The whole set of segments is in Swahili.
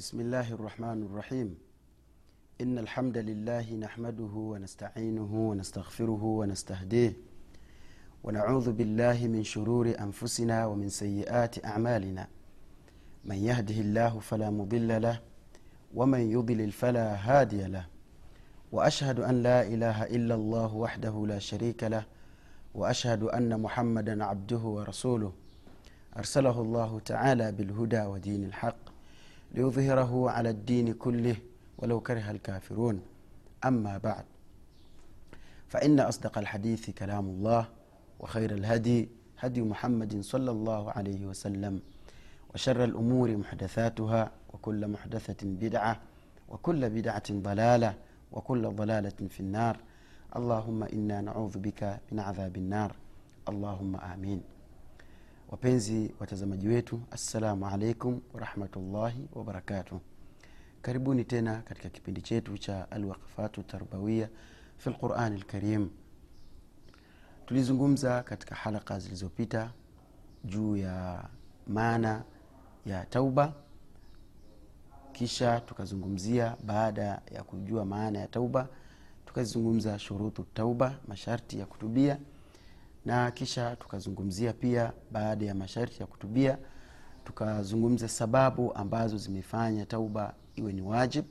بسم الله الرحمن الرحيم. إن الحمد لله نحمده ونستعينه ونستغفره ونستهديه. ونعوذ بالله من شرور أنفسنا ومن سيئات أعمالنا. من يهده الله فلا مضل له ومن يضلل فلا هادي له. وأشهد أن لا إله إلا الله وحده لا شريك له وأشهد أن محمدا عبده ورسوله. أرسله الله تعالى بالهدى ودين الحق. ليظهره على الدين كله ولو كره الكافرون. أما بعد فإن أصدق الحديث كلام الله وخير الهدي هدي محمد صلى الله عليه وسلم وشر الأمور محدثاتها وكل محدثة بدعة وكل بدعة ضلالة وكل ضلالة في النار. اللهم إنا نعوذ بك من عذاب النار. اللهم آمين. Wapenzi watazamaji wetu assalamu alaikum warahmatullahi wabarakatuh karibuni tena katika kipindi chetu cha alwaqfatu tarbawia fi lqurani lkarim tulizungumza katika halaka zilizopita juu ya maana ya tauba kisha tukazungumzia baada ya kujua maana ya tauba tukazungumza shurutu tauba masharti ya kutubia na kisha tukazungumzia pia baada ya masharti ya kutubia tukazungumza sababu ambazo zimefanya tauba iwe ni wajib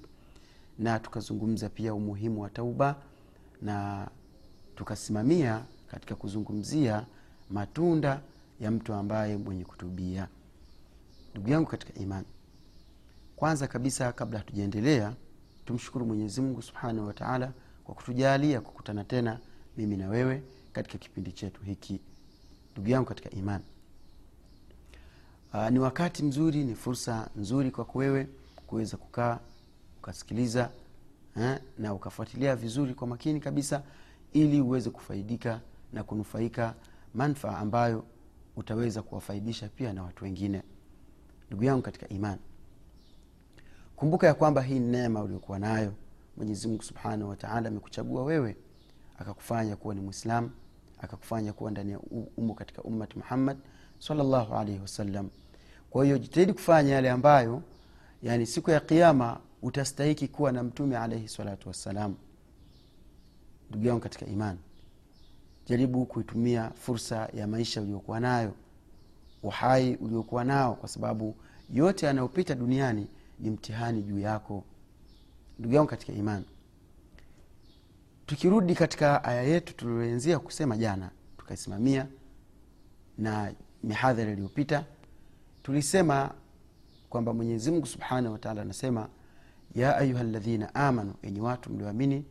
na tukazungumza pia umuhimu wa tauba na tukasimamia katika kuzungumzia matunda ya mtu ambaye mwenye kutubia. Ndugu yangu katika imani kwanza kabisa kabla hatujaendelea tumshukuru mwenyezi mungu subhanahu wataala kwa kutujalia kukutana tena mimi na wewe katika kipindi chetu hiki. Ndugu yangu katika imani. Aa, ni wakati mzuri ni fursa nzuri kwako wewe kuweza kukaa ukasikiliza eh, na ukafuatilia vizuri kwa makini kabisa ili uweze kufaidika na kunufaika manfaa ambayo utaweza kuwafaidisha pia na watu wengine. Ndugu yangu katika imani. Kumbuka ya kwamba hii neema uliokuwa nayo mwenyezi subhanahu wataala amekuchagua wewe akakufanya kuwa ni mwislam akakufanya kuwa ndani ya umo katika ummati muhammad salllahu alaihi wasallam. Kwa hiyo jitahidi kufanya yale ambayo yani siku ya kiama utastahiki kuwa na mtume alaihi salatu wassalam. Ndugu yangu katika imani jaribu kuitumia fursa ya maisha uliokuwa nayo uhai uliokuwa nao kwa sababu yote yanayopita duniani ni mtihani juu yako. Ndugu yangu katika imani tukirudi katika aya yetu tulioenzia kusema jana tukaisimamia na mihadhara iliyopita tulisema kwamba mwenyezimngu subhanahu wataala anasema ya ayuha ladhina amanu enye watu mlioamini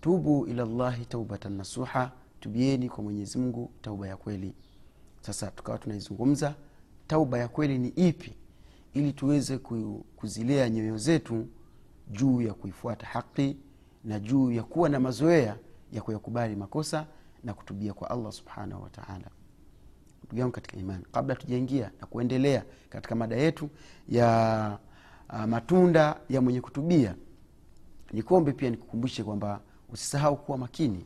tubu ila llahi taubatan nasuha tubieni kwa mwenyezimngu tauba ya kweli. Sasa tukawa tunaizungumza tauba ya kweli ni ipi? Ili tuweze kuzilea nyoyo zetu juu ya kuifuata haqi na juu ya kuwa na mazoea ya kuyakubali makosa na kutubia kwa allah subhanahu wataala ndugu katika imani kabla tujaingia na kuendelea katika mada yetu ya uh, matunda ya mwenye kutubia nikuombe pia nikukumbushe kwamba usisahau kuwa makini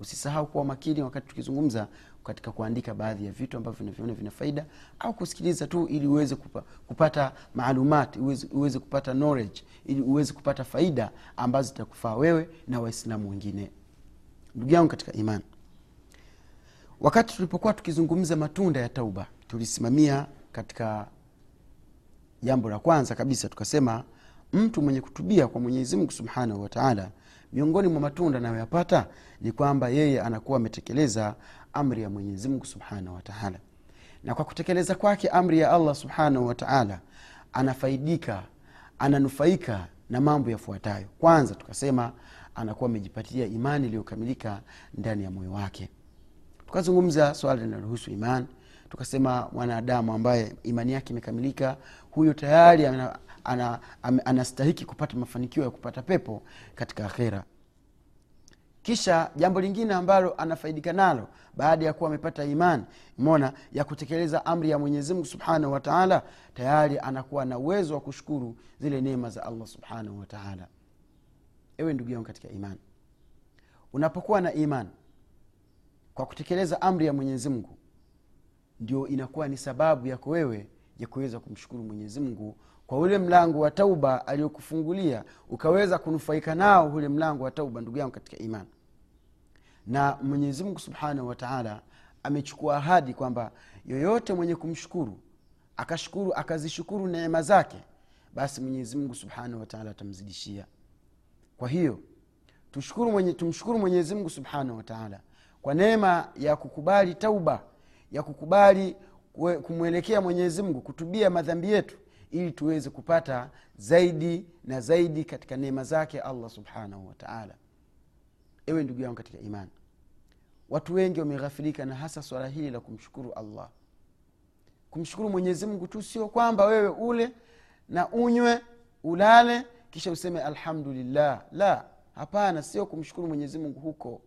usisahau kuwa makini wakati tukizungumza katika kuandika baadhi ya vitu ambavyo vinaviona vina faida au kusikiliza tu ili uweze kupa, kupata maalumat uweze, kupata knowledge ili uweze kupata faida ambazo zitakufaa wewe na waislamu wengine. Ndugu yangu katika imani wakati tulipokuwa tukizungumza matunda ya tauba tulisimamia katika jambo la kwanza kabisa tukasema mtu mwenye kutubia kwa mwenyezi mungu subhanahu wataala miongoni mwa matunda anayoyapata ni kwamba yeye anakuwa ametekeleza amri ya mwenyezi mungu subhanahu wataala na kwa kutekeleza kwake amri ya allah subhanahu wataala anafaidika ananufaika na mambo yafuatayo. Kwanza tukasema anakuwa amejipatia imani iliyokamilika ndani ya moyo wake. Tukazungumza swala linalohusu imani tukasema mwanadamu ambaye imani yake imekamilika huyo tayari ana, ana, anastahiki kupata mafanikio ya kupata pepo katika akhera. Kisha jambo lingine ambalo anafaidika nalo baada ya kuwa amepata imani mona ya kutekeleza amri ya mwenyezi mungu subhanahu wataala tayari anakuwa na uwezo wa kushukuru zile neema za allah subhanahu wataala ewe ndugu yangu katika imani unapokuwa na imani kwa kutekeleza amri ya mwenyezi mungu ndio inakuwa ni sababu yako wewe ya kuweza kumshukuru mwenyezi mungu kwa ule mlango wa tauba aliyokufungulia ukaweza kunufaika nao ule mlango wa tauba ndugu yangu katika imani. Na mwenyezimngu subhanahu wataala amechukua ahadi kwamba yoyote mwenye kumshukuru akashukuru akazishukuru neema zake basi mwenyezimngu subhanahu wataala atamzidishia. Kwa hiyo tushukuru mwenye, tumshukuru mwenyezimngu subhanahu wataala kwa neema ya kukubali tauba ya kukubali kumwelekea mwenyezimngu kutubia madhambi yetu ili tuweze kupata zaidi na zaidi katika neema zake allah subhanahu wataala ewe ndugu yangu katika imani watu wengi wameghafirika na hasa swala hili la kumshukuru allah. Kumshukuru mwenyezi mungu tu sio kwamba wewe ule na unywe ulale kisha useme alhamdulillah. La hapana sio kumshukuru mwenyezi mungu huko.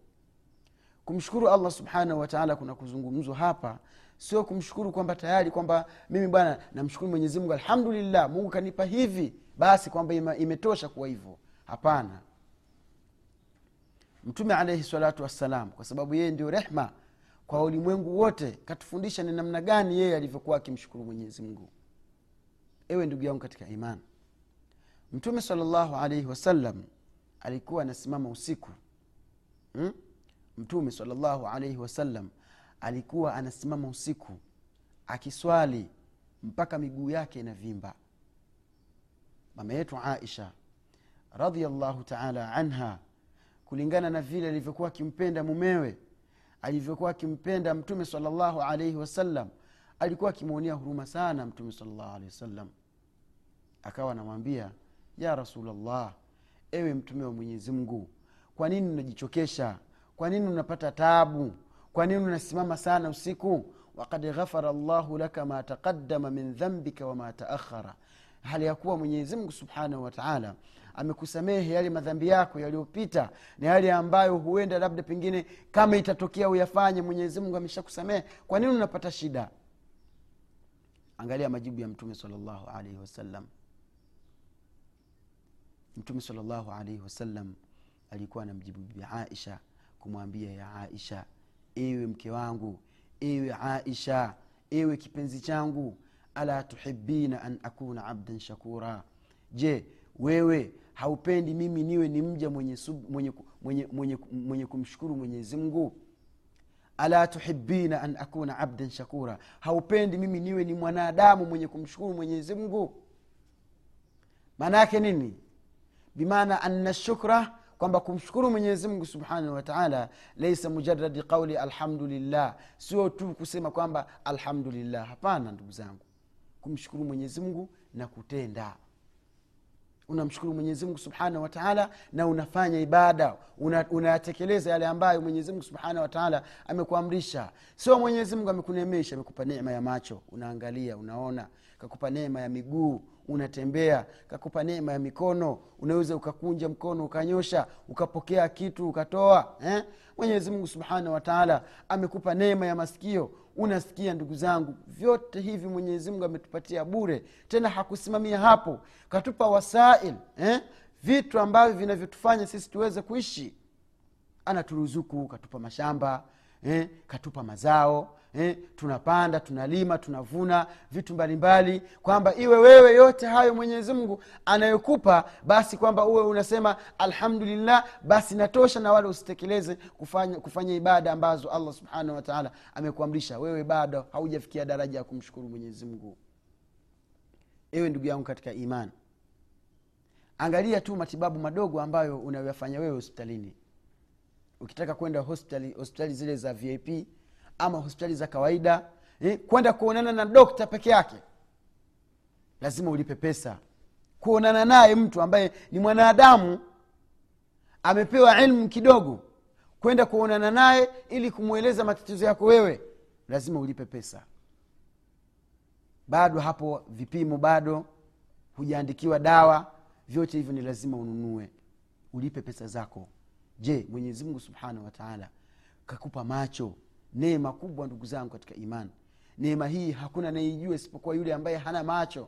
Kumshukuru allah subhanahu wataala kuna kuzungumzwa hapa sio kumshukuru kwamba tayari kwamba mimi bwana namshukuru mwenyezi alhamdulillah mungu kanipa hivi basi kwamba imetosha kuwa hivyo. Hapana. Mtume alaihi salatu wassalam kwa sababu yeye ndio rehma kwa ulimwengu wote katufundisha ni namna gani yeye alivyokuwa akimshukuru mwenyezi ewe ndugu yangu katika iman mtume salllahu alaihi wasallam alikuwa anasimama usiku. Hmm? mtume salllahu alaihi wasallam alikuwa anasimama usiku akiswali mpaka miguu yake inavimba. Mama yetu aisha radiallahu taala anha kulingana na vile alivyokuwa akimpenda mumewe alivyokuwa akimpenda mtume salllahu alaihi wasallam alikuwa akimwonea huruma sana mtume salllahu alehi wasallam akawa anamwambia ya rasulllah ewe mtume wa mwenyezi mungu kwa nini unajichokesha? Kwa nini unapata tabu kwa nini unasimama sana usiku? Wakad ghafara llahu laka ma taqadama min dhambika wama taakhara hali ya kuwa mwenyezimngu subhanahu wataala amekusamehe yale madhambi yako yaliyopita na yale ambayo huenda labda pengine kama itatokea uyafanye mwenyezimngu ameshakusamehe. Kwa nini unapata shida? Angalia majibu ya mtume salllahu mtume salllahu alaihi wasallam alikuwa anamjibu bibi aisha kumwambia ya aisha ewe mke wangu ewe aisha ewe kipenzi changu. Ala tuhibina an akuna abdan shakura. Je wewe haupendi mimi niwe ni mja mwenye, sub, mwenye, mwenye, mwenye, mwenye kumshukuru mwenyezi ala tuhibina an akuna abdan shakura. Haupendi mimi niwe ni mwanadamu mwenye kumshukuru mwenyezi mungu? Maana yake nini? Bimaana anna shukra kwamba kumshukuru mwenyezi mungu subhanahu wataala laisa mujaradi qauli alhamdulillah. Sio tu kusema kwamba alhamdulillah. Hapana ndugu zangu. Kumshukuru mwenyezi mungu na kutenda unamshukuru mwenyezimngu subhanahu wataala na unafanya ibada. Unayatekeleza una yale ambayo mwenyezimngu subhanahu wataala amekuamrisha. Sio mwenyezimngu amekunemesha amekupa neema ya macho. Unaangalia unaona. Kakupa neema ya miguu unatembea. Kakupa neema ya mikono unaweza ukakunja mkono ukanyosha ukapokea kitu ukatoa eh? mwenyezimngu subhanahu wataala amekupa neema ya masikio unasikia ndugu zangu vyote hivi mwenyezi mungu ametupatia bure tena hakusimamia hapo katupa wasail eh? vitu ambavyo vinavyotufanya sisi tuweze kuishi anaturuzuku katupa mashamba eh? katupa mazao eh? tunapanda tunalima tunavuna vitu mbalimbali kwamba iwe wewe yote hayo mwenyezi mungu anayokupa basi kwamba uwe unasema alhamdulillah basi natosha na wala usitekeleze kufanya, kufanya ibada ambazo allah subhanahu wataala amekuamrisha wewe bado haujafikia daraja ya kumshukuru mwenyezi mungu ewe ndugu yangu katika imani angalia tu matibabu madogo ambayo unayoyafanya wewe hospitalini ukitaka kwenda hospitali hospitali zile za vip ama hospitali za kawaida eh, kwenda kuonana na dokta peke yake. Lazima ulipe pesa. Kuonana naye mtu ambaye ni mwanadamu amepewa ilmu kidogo kwenda kuonana naye ili kumweleza matatizo yako wewe lazima ulipe pesa. Bado hapo vipimo bado hujaandikiwa dawa vyote hivyo ni lazima ununue. Ulipe pesa zako. Je mwenyezi mungu subhanahu wataala kakupa macho neema kubwa ndugu zangu katika imani. Neema hii hakuna anayeijua isipokuwa yule ambaye hana macho.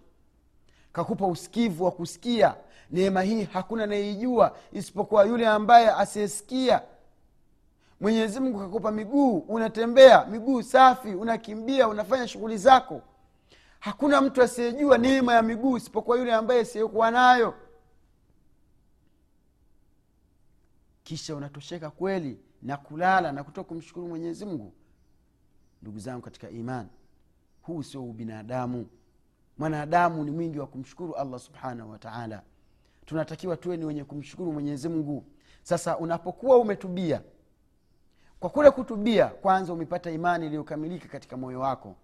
Kakupa usikivu wa kusikia. Neema hii hakuna anayeijua isipokuwa yule ambaye asiyesikia. Mwenyezi mungu kakupa miguu unatembea miguu safi unakimbia unafanya shughuli zako. Hakuna mtu asiyejua neema ya miguu isipokuwa yule ambaye asiyekuwa nayo. Kisha unatosheka kweli na kulala na kutoka kumshukuru mwenyezi ndugu zangu katika imani huu sio ubinadamu. Mwanadamu ni mwingi wa kumshukuru allah subhanahu wataala tunatakiwa tuwe ni wenye kumshukuru mwenyezi mungu. Sasa unapokuwa umetubia kwa kule kutubia kwanza umepata imani iliyokamilika katika moyo wako.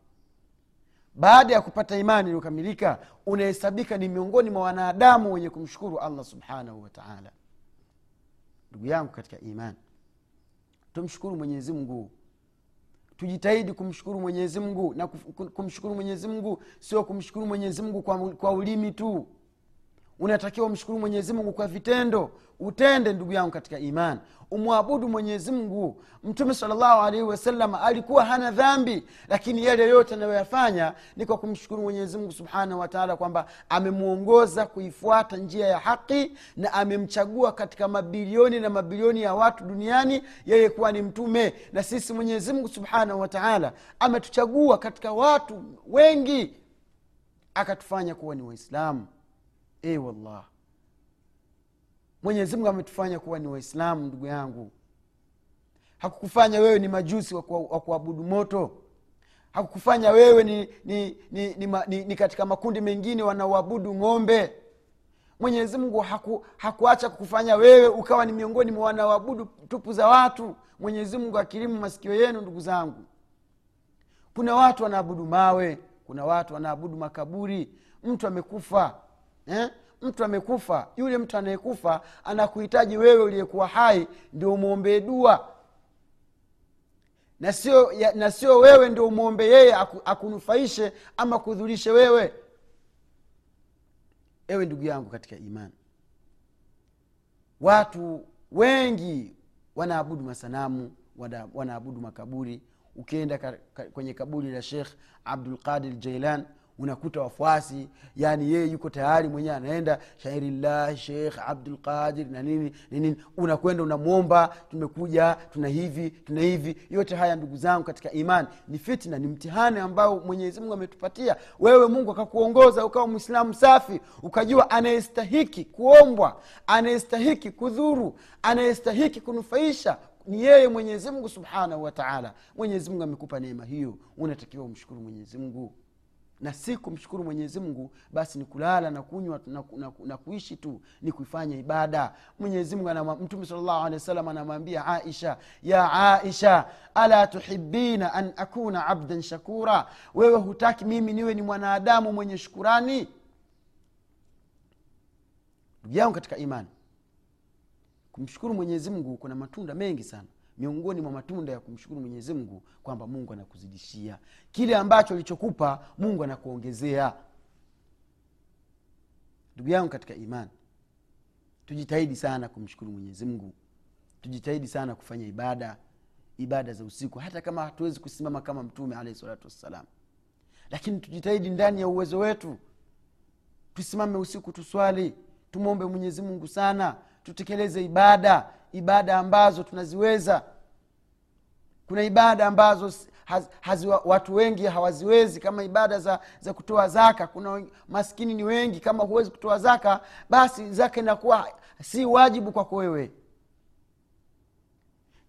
Baada ya kupata imani iliyokamilika unahesabika ni miongoni mwa wanadamu wenye kumshukuru allah subhanahu wataala ndugu yangu katika imani tumshukuru mwenyezi mungu. Tujitahidi kumshukuru mwenyezi mungu na kumshukuru mwenyezi mungu sio kumshukuru mwenyezi mungu kwa, kwa ulimi tu unatakiwa umshukuru mwenyezi mungu kwa vitendo. Utende ndugu yangu katika imani. Umwabudu mwenyezi mungu. Mtume salllahu alaihi wasallam alikuwa hana dhambi lakini yale yote anayoyafanya ni kwa kumshukuru mwenyezi mungu subhanahu wataala kwamba amemwongoza kuifuata njia ya haki na amemchagua katika mabilioni na mabilioni ya watu duniani. Yeye kuwa ni mtume. Na sisi mwenyezi mungu subhanahu wataala ametuchagua katika watu wengi akatufanya kuwa ni waislamu e wallah. Ametufanya kuwa ni waislamu ndugu yangu. Hakukufanya wewe ni majusi wa kuabudu moto. Hakukufanya wewe ni, ni, ni, ni, ni, ni katika makundi mengine wanaoabudu ng'ombe. Mwenyezi mungu haku, hakuacha kukufanya wewe ukawa ni miongoni mwa wanaoabudu tupu za watu. Mwenyezi mungu akirimu masikio yenu ndugu zangu. Kuna watu wanaabudu mawe kuna watu wanaabudu makaburi. Mtu amekufa eh? mtu amekufa yule mtu anayekufa anakuhitaji wewe uliyekuwa hai ndio umwombee dua. Na sio na sio wewe ndio umwombe yeye aku, akunufaishe ama kudhurishe wewe. Ewe ndugu yangu katika imani. Watu wengi wanaabudu masanamu wana- wanaabudu makaburi. Ukienda kwenye kaburi la shekh abdulqadir jailan unakuta wafuasi yani yeye yuko tayari mwenyewe anaenda shairillah shekh abdulqadir na nini na nini. Unakwenda unamwomba tumekuja tuna hivi tuna hivi. Yote haya ndugu zangu katika imani. Ni fitna ni mtihani ambao mwenyezi mungu ametupatia. Wewe mungu akakuongoza ukawa mwislamu safi ukajua anayestahiki kuombwa anayestahiki kudhuru anayestahiki kunufaisha ni yeye mwenyezi mungu subhanahu wataala mwenyezi mungu amekupa neema hiyo. Unatakiwa umshukuru mwenyezi mungu na si kumshukuru mwenyezi mungu basi ni kulala na kunywa na, na, na kuishi tu ni kuifanya ibada. Mwenyezi mungu mtume salllahu alehi wasallam anamwambia aisha ya aisha ala tuhibina an akuna abdan shakura? Wewe hutaki mimi niwe ni mwanadamu mwenye shukurani? Ndugu yangu katika imani kumshukuru mwenyezi mungu kuna matunda mengi sana miongoni mwa matunda ya kumshukuru mwenyezi mungu kwamba mungu anakuzidishia. Kile ambacho alichokupa mungu anakuongezea. Ndugu yangu katika imani tujitahidi sana kumshukuru mwenyezi mungu. Tujitahidi sana kufanya ibada ibada za usiku hata kama hatuwezi kusimama kama mtume alahi salatu wassalam. Lakini tujitahidi ndani ya uwezo wetu. Tusimame usiku tuswali tumwombe mwenyezi mungu sana tutekeleze ibada ibada ambazo tunaziweza. Kuna ibada ambazo haz, haz, watu wengi hawaziwezi kama ibada za, za kutoa zaka. Kuna maskini ni wengi kama huwezi kutoa zaka basi zaka inakuwa si wajibu kwako wewe.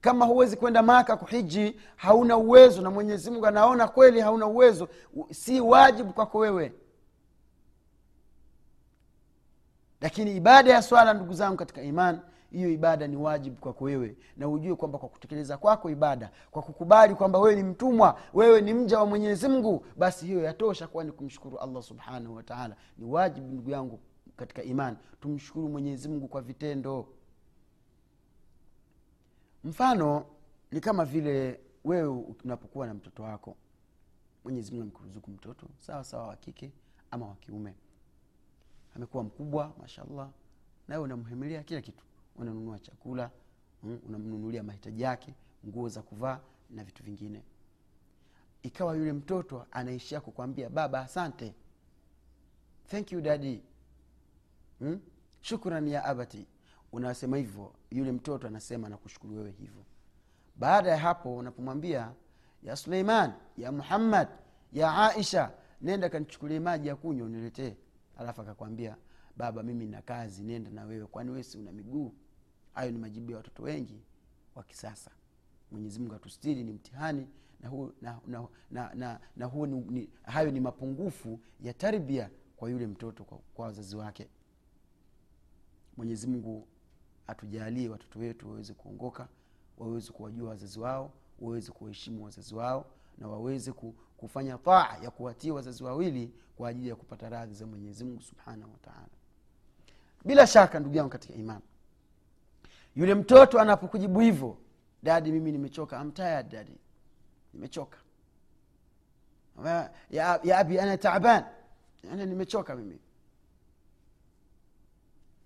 Kama huwezi kwenda maka kuhiji hauna uwezo na mwenyezi mungu anaona kweli hauna uwezo si wajibu kwako wewe. Lakini ibada ya swala ndugu zangu katika iman hiyo ibada ni wajibu kwako wewe. Na ujue kwamba kwa kutekeleza kwako ibada kwa kukubali kwamba wewe ni mtumwa wewe ni mja wa mwenyezi mungu basi hiyo yatosha kuwa ni kumshukuru allah subhanahu wataala ni wajibu ndugu yangu katika imani tumshukuru mwenyezi mungu kwa vitendo. Mfano ni kama vile wewe unapokuwa na mtoto wako. Mwenyezi mungu amekuruzuku mtoto sawa sawa wa ama wa amekuwa mkubwa mashallah nawe unamhimilia kila kitu unanunua chakula mm, unamnunulia mahitaji yake nguo za kuvaa na vitu vingine. Ikawa yule mtoto anaishia kukwambia baba asante. Thank you dadi hmm? shukran ya abati. Unasema hivyo yule mtoto anasema nakushukuru wewe hivyo. Baada ya hapo unapomwambia ya suleiman ya muhammad ya aisha nenda kanichukulie maji ya kunywa uniletee. Alafu akakwambia baba mimi na kazi nenda na wewe kwani wewe si una miguu hayo ni majibu ya watoto wengi wa kisasa. Mwenyezi mungu atustiri ni mtihani na, hu, na, na, na, na, na huo ni, ni, hayo ni mapungufu ya tarbia kwa yule mtoto kwa, kwa wazazi wake. Mwenyezi mungu atujalie watoto wetu waweze kuongoka waweze kuwajua wazazi wao waweze kuwaheshimu wazazi wao na waweze kufanya taa ya kuwatia wazazi wawili kwa ajili ya kupata radhi za mwenyezi mungu subhanahu wataala bila shaka ndugu yangu katika imani yule mtoto anapokujibu hivyo dadi mimi nimechoka. Amtayad dadi nimechoka. Ya, ya abi ana taban nimechoka mimi.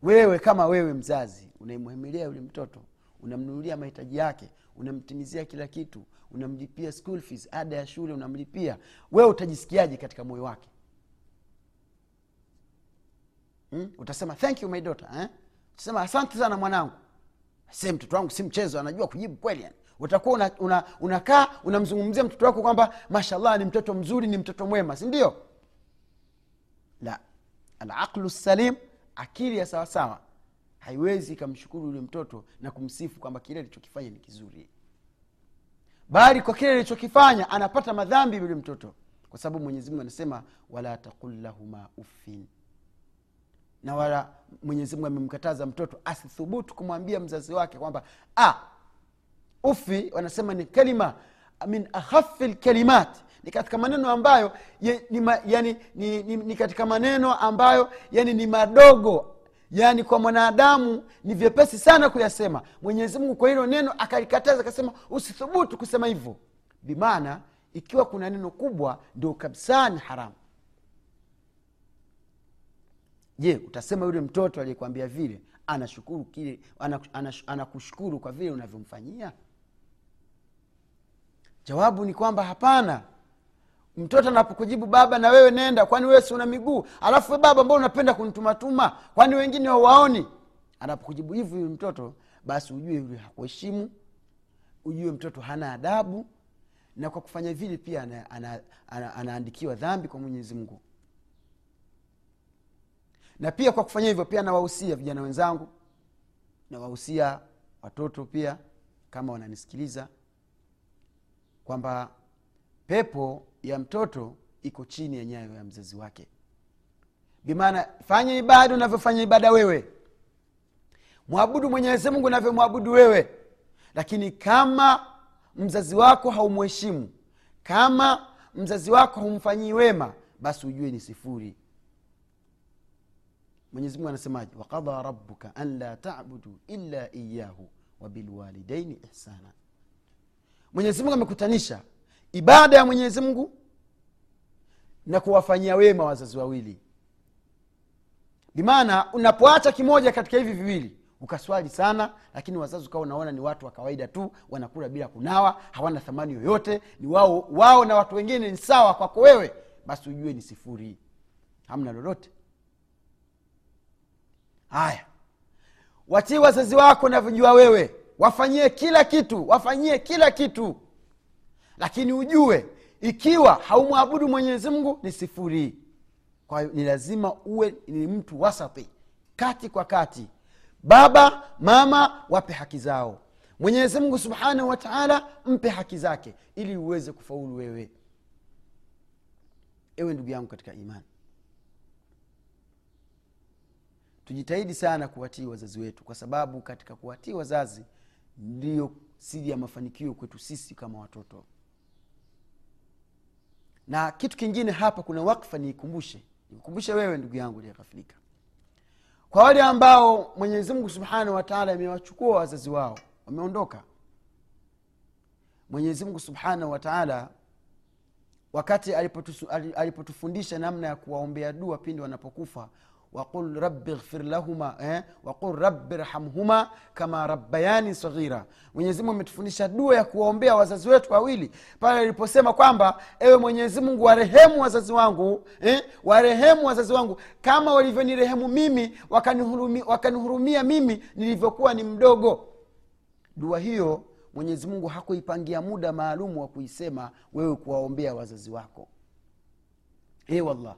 Wewe kama wewe mzazi unaimhimilia yule mtoto unamnunulia mahitaji yake unamtimizia kila kitu unamlipia school fees ada ya shule unamlipia wewe utajisikiaje katika moyo wake? Hmm? utasema thank you my daughter eh? utasema asante sana mwanangu se mtoto wangu si mchezo anajua kujibu kweli utakuwa unakaa una, una unakaa, unamzungumzia mtoto wako kwamba mashallah ni mtoto mzuri ni mtoto mwema si ndio? La alaqlu salim akili ya sawasawa haiwezi ikamshukuru yule mtoto na kumsifu kwamba kile alichokifanya ni kizuri. Bali kwa kile alichokifanya anapata madhambi yule mtoto. Kwa sababu mwenyezimungu anasema wala taqul lahuma uffin na wala mwenyezi mungu amemkataza mtoto asithubutu kumwambia mzazi wake kwamba ah, ufi wanasema ni kalima min akhafi lkalimat ni katika maneno ambayo ni, yani, ni, ni, ni katika maneno ambayo yani ni madogo. Yaani kwa mwanadamu ni vyepesi sana kuyasema. Mwenyezi mungu kwa hilo neno akalikataza akasema usithubutu kusema hivyo. Bimaana ikiwa kuna neno kubwa ndio kabisa ni haramu je utasema yule mtoto aliyekwambia vile anashukuru kile anakushukuru ana, ana, ana kwa vile unavyomfanyia? Jawabu ni kwamba hapana. Mtoto anapokujibu baba na wewe nenda kwani wewe si una miguu? Alafu we baba mbao unapenda kunitumatuma kwani wengine wawaoni anapokujibu hivyo yule mtoto basi ujue yule hakuheshimu ujue mtoto hana adabu na kwa kufanya vile pia ana, ana, ana, anaandikiwa dhambi kwa mwenyezi mungu na pia kwa kufanya hivyo pia nawahusia vijana wenzangu nawahusia watoto pia kama wananisikiliza kwamba pepo ya mtoto iko chini ya nyayo ya mzazi wake. Bimaana fanya ibada unavyofanya ibada wewe. Mwabudu mwenyezi mungu unavyomwabudu wewe. Lakini kama mzazi wako haumheshimu kama mzazi wako haumfanyii wema basi ujue ni sifuri mwenyezi mungu anasemaje? Wakadha rabuka an la tabudu illa iyahu wabilwalidaini ihsana. Mwenyezi amekutanisha ibada ya mwenyezi mungu na kuwafanyia wema wazazi wawili. Bimaana unapoacha kimoja katika hivi viwili ukaswali sana lakini wazazi ukawa unaona ni watu wa kawaida tu wanakula bila kunawa hawana thamani yoyote ni wao wao na watu wengine ni sawa kwako wewe basi ujue ni sifuri. Hamna lolote haya. Watii wazazi wako navyojua wewe. Wafanyie kila kitu wafanyie kila kitu. Lakini ujue ikiwa haumwabudu mwenyezi mungu ni sifuri. Kwa hiyo ni lazima uwe ni mtu wasati kati kwa kati. Baba mama wape haki zao. Mwenyezi mungu subhanahu wa taala mpe haki zake ili uweze kufaulu wewe. Ewe ndugu yangu katika imani tujitahidi sana kuwatii wazazi wetu kwa sababu katika kuwatii wazazi ndiyo siri ya mafanikio kwetu sisi kama watoto. Na kitu kingine hapa kuna wakfa niikumbushe. Nikukumbushe wewe ndugu yangu uliyekafirika kwa wale ambao mwenyezi mungu subhanahu wataala amewachukua wazazi wao wameondoka. Mwenyezi mungu subhanahu wataala wakati alipotufundisha namna ya kuwaombea dua pindi wanapokufa waqul rabi ghfir lahuma eh? waqul rabi rhamhuma kama rabbayani saghira. Mwenyezimungu ametufundisha dua ya kuwaombea wazazi wetu wawili pale aliposema kwamba ewe mwenyezi mungu warehemu wazazi wangu eh? warehemu wazazi wangu. Kama walivyonirehemu mimi wakanihurumia, wakanihurumia mimi nilivyokuwa ni mdogo. Dua hiyo mwenyezi mungu hakuipangia muda maalumu wa kuisema wewe kuwaombea wazazi wako. E wallah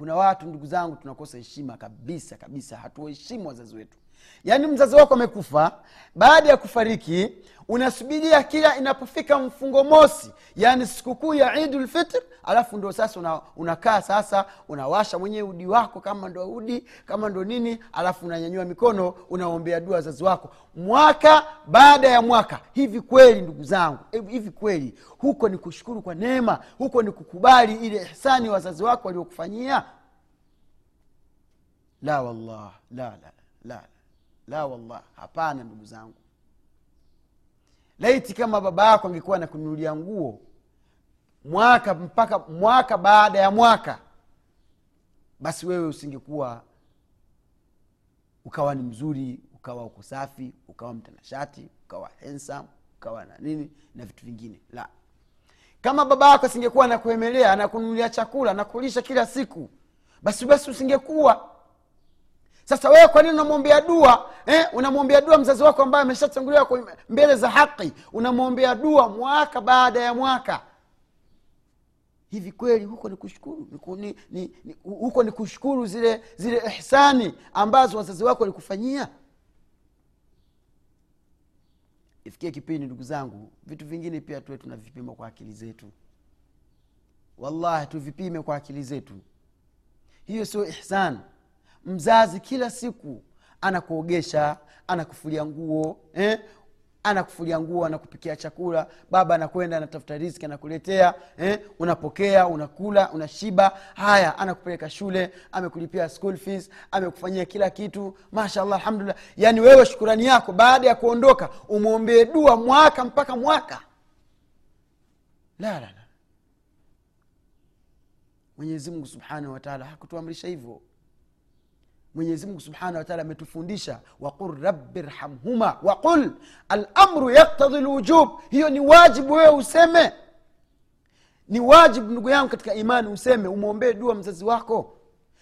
kuna watu ndugu zangu tunakosa heshima kabisa kabisa. Hatuwaheshimu wazazi wetu yaani mzazi wako amekufa baada ya kufariki unasubiria kila inapofika mfungo mosi yaani sikukuu ya idulfitr alafu ndo sasa una, unakaa sasa unawasha mwenyewe udi wako kama ndo udi kama ndo nini alafu unanyanyua mikono unaombea dua wazazi wako. Mwaka baada ya mwaka hivi kweli ndugu zangu hivi kweli huko ni kushukuru kwa neema huko ni kukubali ile ihsani wazazi wako waliokufanyia? La wallah la la la la wallah hapana ndugu zangu. Laiti kama baba yako angekuwa nakununulia nguo mwaka mpaka mwaka baada ya mwaka basi wewe usingekuwa ukawa ni mzuri ukawa uko safi ukawa mtanashati ukawa handsome ukawa na nini na vitu vingine. La. Kama baba yako asingekuwa nakuemelea anakununulia chakula nakulisha kila siku basi basi usingekuwa sasa wewe kwa nini unamwombea dua? Eh? unamwombea dua mzazi wako ambaye ameshatanguliwa mbele za haki. Unamwombea dua mwaka baada ya mwaka. Hivi kweli huko ni kushukuru? Huko ni kushukuru zile zile ihsani ambazo wazazi wako walikufanyia? Ifikie kipindi ndugu zangu vitu vingine pia tuwe tunavipima kwa akili zetu. Wallahi tuvipime kwa akili zetu. Hiyo sio ihsan mzazi kila siku anakuogesha anakufulia nguo eh? anakufulia nguo anakupikia chakula baba anakwenda anatafuta riski anakuletea eh? unapokea unakula unashiba. Haya anakupeleka shule amekulipia school fees amekufanyia kila kitu. Mashallah alhamdulillah. Yaani wewe shukurani yako baada ya kuondoka umwombee dua mwaka mpaka mwaka. La la subhanahu wataala hakutuamrisha hivyo mwenyezi mungu wataala ametufundisha waqul rabi rhamhuma waqul alamru yaktadhi lwujub hiyo ni wajibu wewe useme. Ni wajibu ndugu yangu katika imani useme umwombee dua mzazi wako.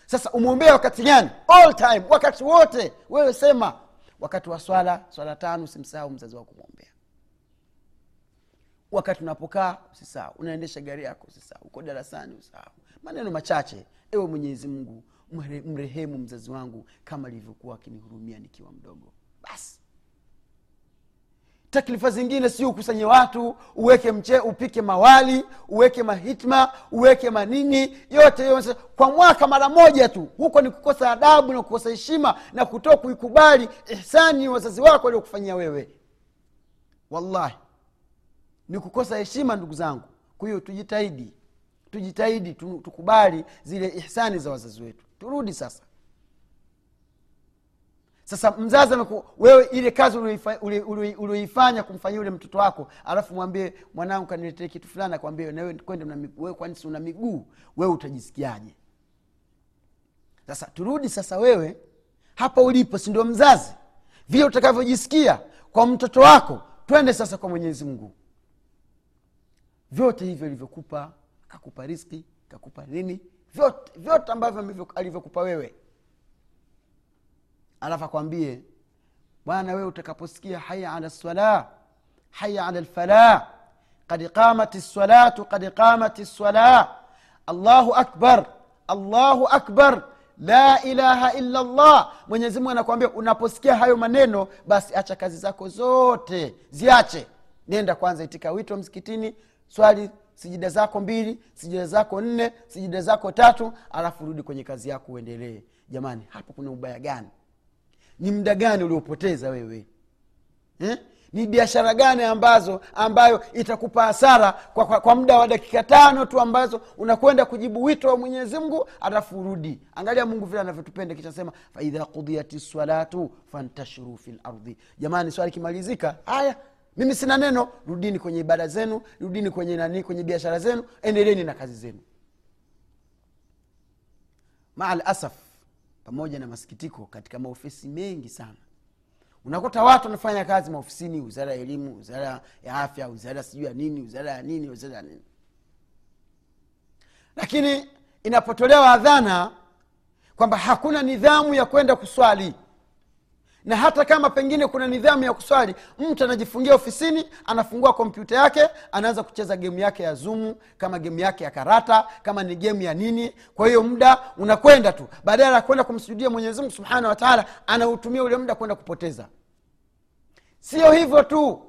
Sasa umwombee wakati gani? All time wakati wote wewe sema. Wakati wa swala swala tano usimsahau mzazi wako kumwombea. Wakati unapokaa usisahau. Unaendesha gari yako usisahau. Uko darasani usisahau. Maneno machache. Ewe mwenyezi mungu mrehemu mzazi wangu kama alivyokuwa akinihurumia nikiwa mdogo. Basi. Taklifa zingine sio ukusanye watu uweke mche upike mawali uweke mahitma uweke manini yote yote kwa mwaka mara moja tu huko ni kukosa adabu na kukosa heshima na kutoa kuikubali ihsani wazazi wako waliokufanyia wewe. Wallahi. Ni kukosa heshima ndugu zangu. Kwa hiyo tujitahidi tujitahidi tukubali zile ihsani za wazazi wetu turudi sasa. Sasa mzazi ameku, wewe ile kazi ulioifanya kumfanyia ule mtoto wako alafu mwambie mwanangu kaniletee kitu fulani akwambie nawe kwani si una miguu? Wewe utajisikiaje? Sasa turudi sasa wewe hapa ulipo si ndio mzazi? Vile utakavyojisikia kwa mtoto wako twende sasa kwa mwenyezi mungu. Vyote hivyo ilivyokupa kakupa riski kakupa nini vyote vyote ambavyo alivyokupa wewe. Alafu akwambie bwana wewe utakaposikia haya ala lsala haya ala lfalah kad qamat lsalatu kad qamat lsalah allahu akbar allahu akbar la ilaha illa llah mwenyezimungu anakuambia unaposikia hayo maneno basi acha kazi zako zote ziache. Nenda kwanza itika wito msikitini swali sijida zako mbili sijida zako nne sijida zako tatu alafu rudi kwenye kazi yako uendelee. Jamani hapo kuna ubaya gani? Ni muda gani uliopoteza wewe? Eh? ni biashara gani ambazo ambayo itakupa hasara kwa, kwa, kwa muda wa dakika tano tu ambazo unakwenda kujibu wito wa mwenyezi mungu alafu urudi. Angalia mungu vile anavyotupenda kisha sema faidha kudhiyat lsalatu fantashiru fi lardhi jamani swali ikimalizika haya mimi sina neno rudini kwenye ibada zenu rudini kwenye nani kwenye biashara zenu endeleni na kazi zenu. Maalasaf pamoja na masikitiko katika maofisi mengi sana. Unakuta watu wanafanya kazi maofisini wizara ya elimu wizara ya afya wizara sijuu ya nini wizara ya nini wizara ya nini. Lakini inapotolewa adhana kwamba hakuna nidhamu ya kwenda kuswali na hata kama pengine kuna nidhamu ya kuswali mtu anajifungia ofisini anafungua kompyuta yake anaanza kucheza gemu yake ya zumu kama gemu yake ya karata kama ni gemu ya nini. Kwa hiyo muda unakwenda tu. Badala ya kwenda kumsujudia mwenyezimungu subhanahu wataala anautumia ule muda kwenda kupoteza. Sio hivyo tu.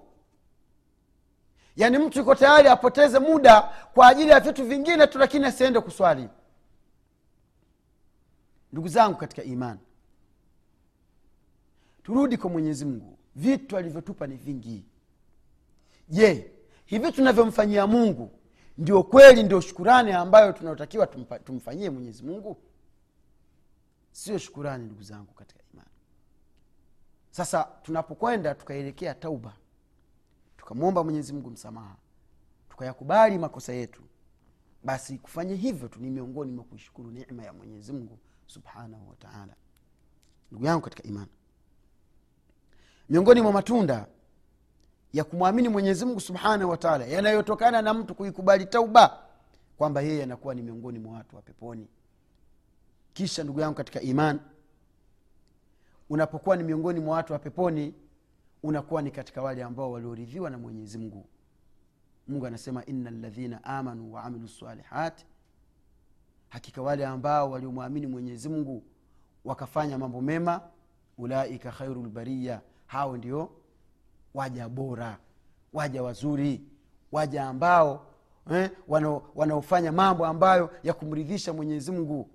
Yaani mtu yuko tayari apoteze muda kwa ajili ya vitu vingine tu lakini asiende kuswali. Ndugu zangu katika imani turudi kwa mwenyezi mungu. Vitu alivyotupa ni vingi. Je hivi tunavyomfanyia mungu ndio kweli ndio shukurani ambayo tunaotakiwa tumfanyie mwenyezi mungu? Sio shukurani ndugu zangu katika imani. Sasa tunapokwenda tukaelekea tauba tukamwomba mwenyezi mungu msamaha tukayakubali makosa yetu basi kufanya hivyo tu ni miongoni mwa kuishukuru nema ya mwenyezi mungu subhanahu wataala ndugu yangu katika imani miongoni mwa matunda ya kumwamini mwenyezi mungu subhanahu wataala yanayotokana na mtu kuikubali tauba kwamba yeye anakuwa ni miongoni mwa watu wa peponi. Kisha ndugu yangu katika iman unapokuwa ni miongoni mwa watu wa peponi unakuwa ni katika wale ambao walioridhiwa na mwenyezi mungu. Mungu anasema ina ladhina amanu waamilu salihat hakika wale ambao waliomwamini mwenyezi mungu wakafanya mambo mema ulaika khairu lbariya hao ndio waja bora waja wazuri waja ambao eh, wanaofanya mambo ambayo ya kumridhisha mwenyezi mungu.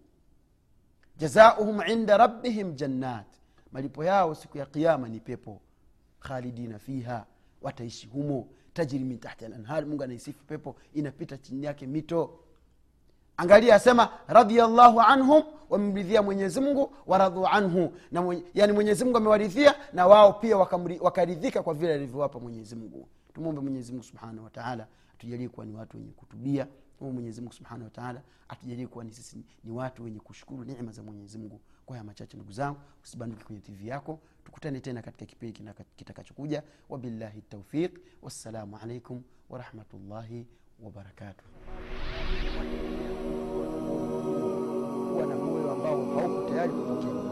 Jazauhum inda rabbihim jannat. Malipo yao siku ya qiama ni pepo. Khalidina fiha. Wataishi humo. Tajri min tahti lanhar mungu anaisifu pepo. Inapita chini yake mito. Angalia asema radiallahu anhum wamemridhia mwenyezi mungu waradhu anhu. Na mwenye, yani mwenyezi amewaridhia na wao pia wakaridhika kwa vile alivyowapa mwenyezi mungu. Tumwombe mwenyezi mungu subhanahu wataala atujalie kuwa ni watu wenye kutubia. Tumwombe mwenyezi mungu subhanahu wataala atujalie kuwa ni sisi ni- watu wenye kushukuru neema za mwenyezi mungu. Kwa haya machache ndugu zangu usibanduke kwenye tv yako. Tukutane tena katika kipindi kitakachokuja. Wabillahi taufiq wassalamu alaikum warahmatullahi wabarakatuh kuwa na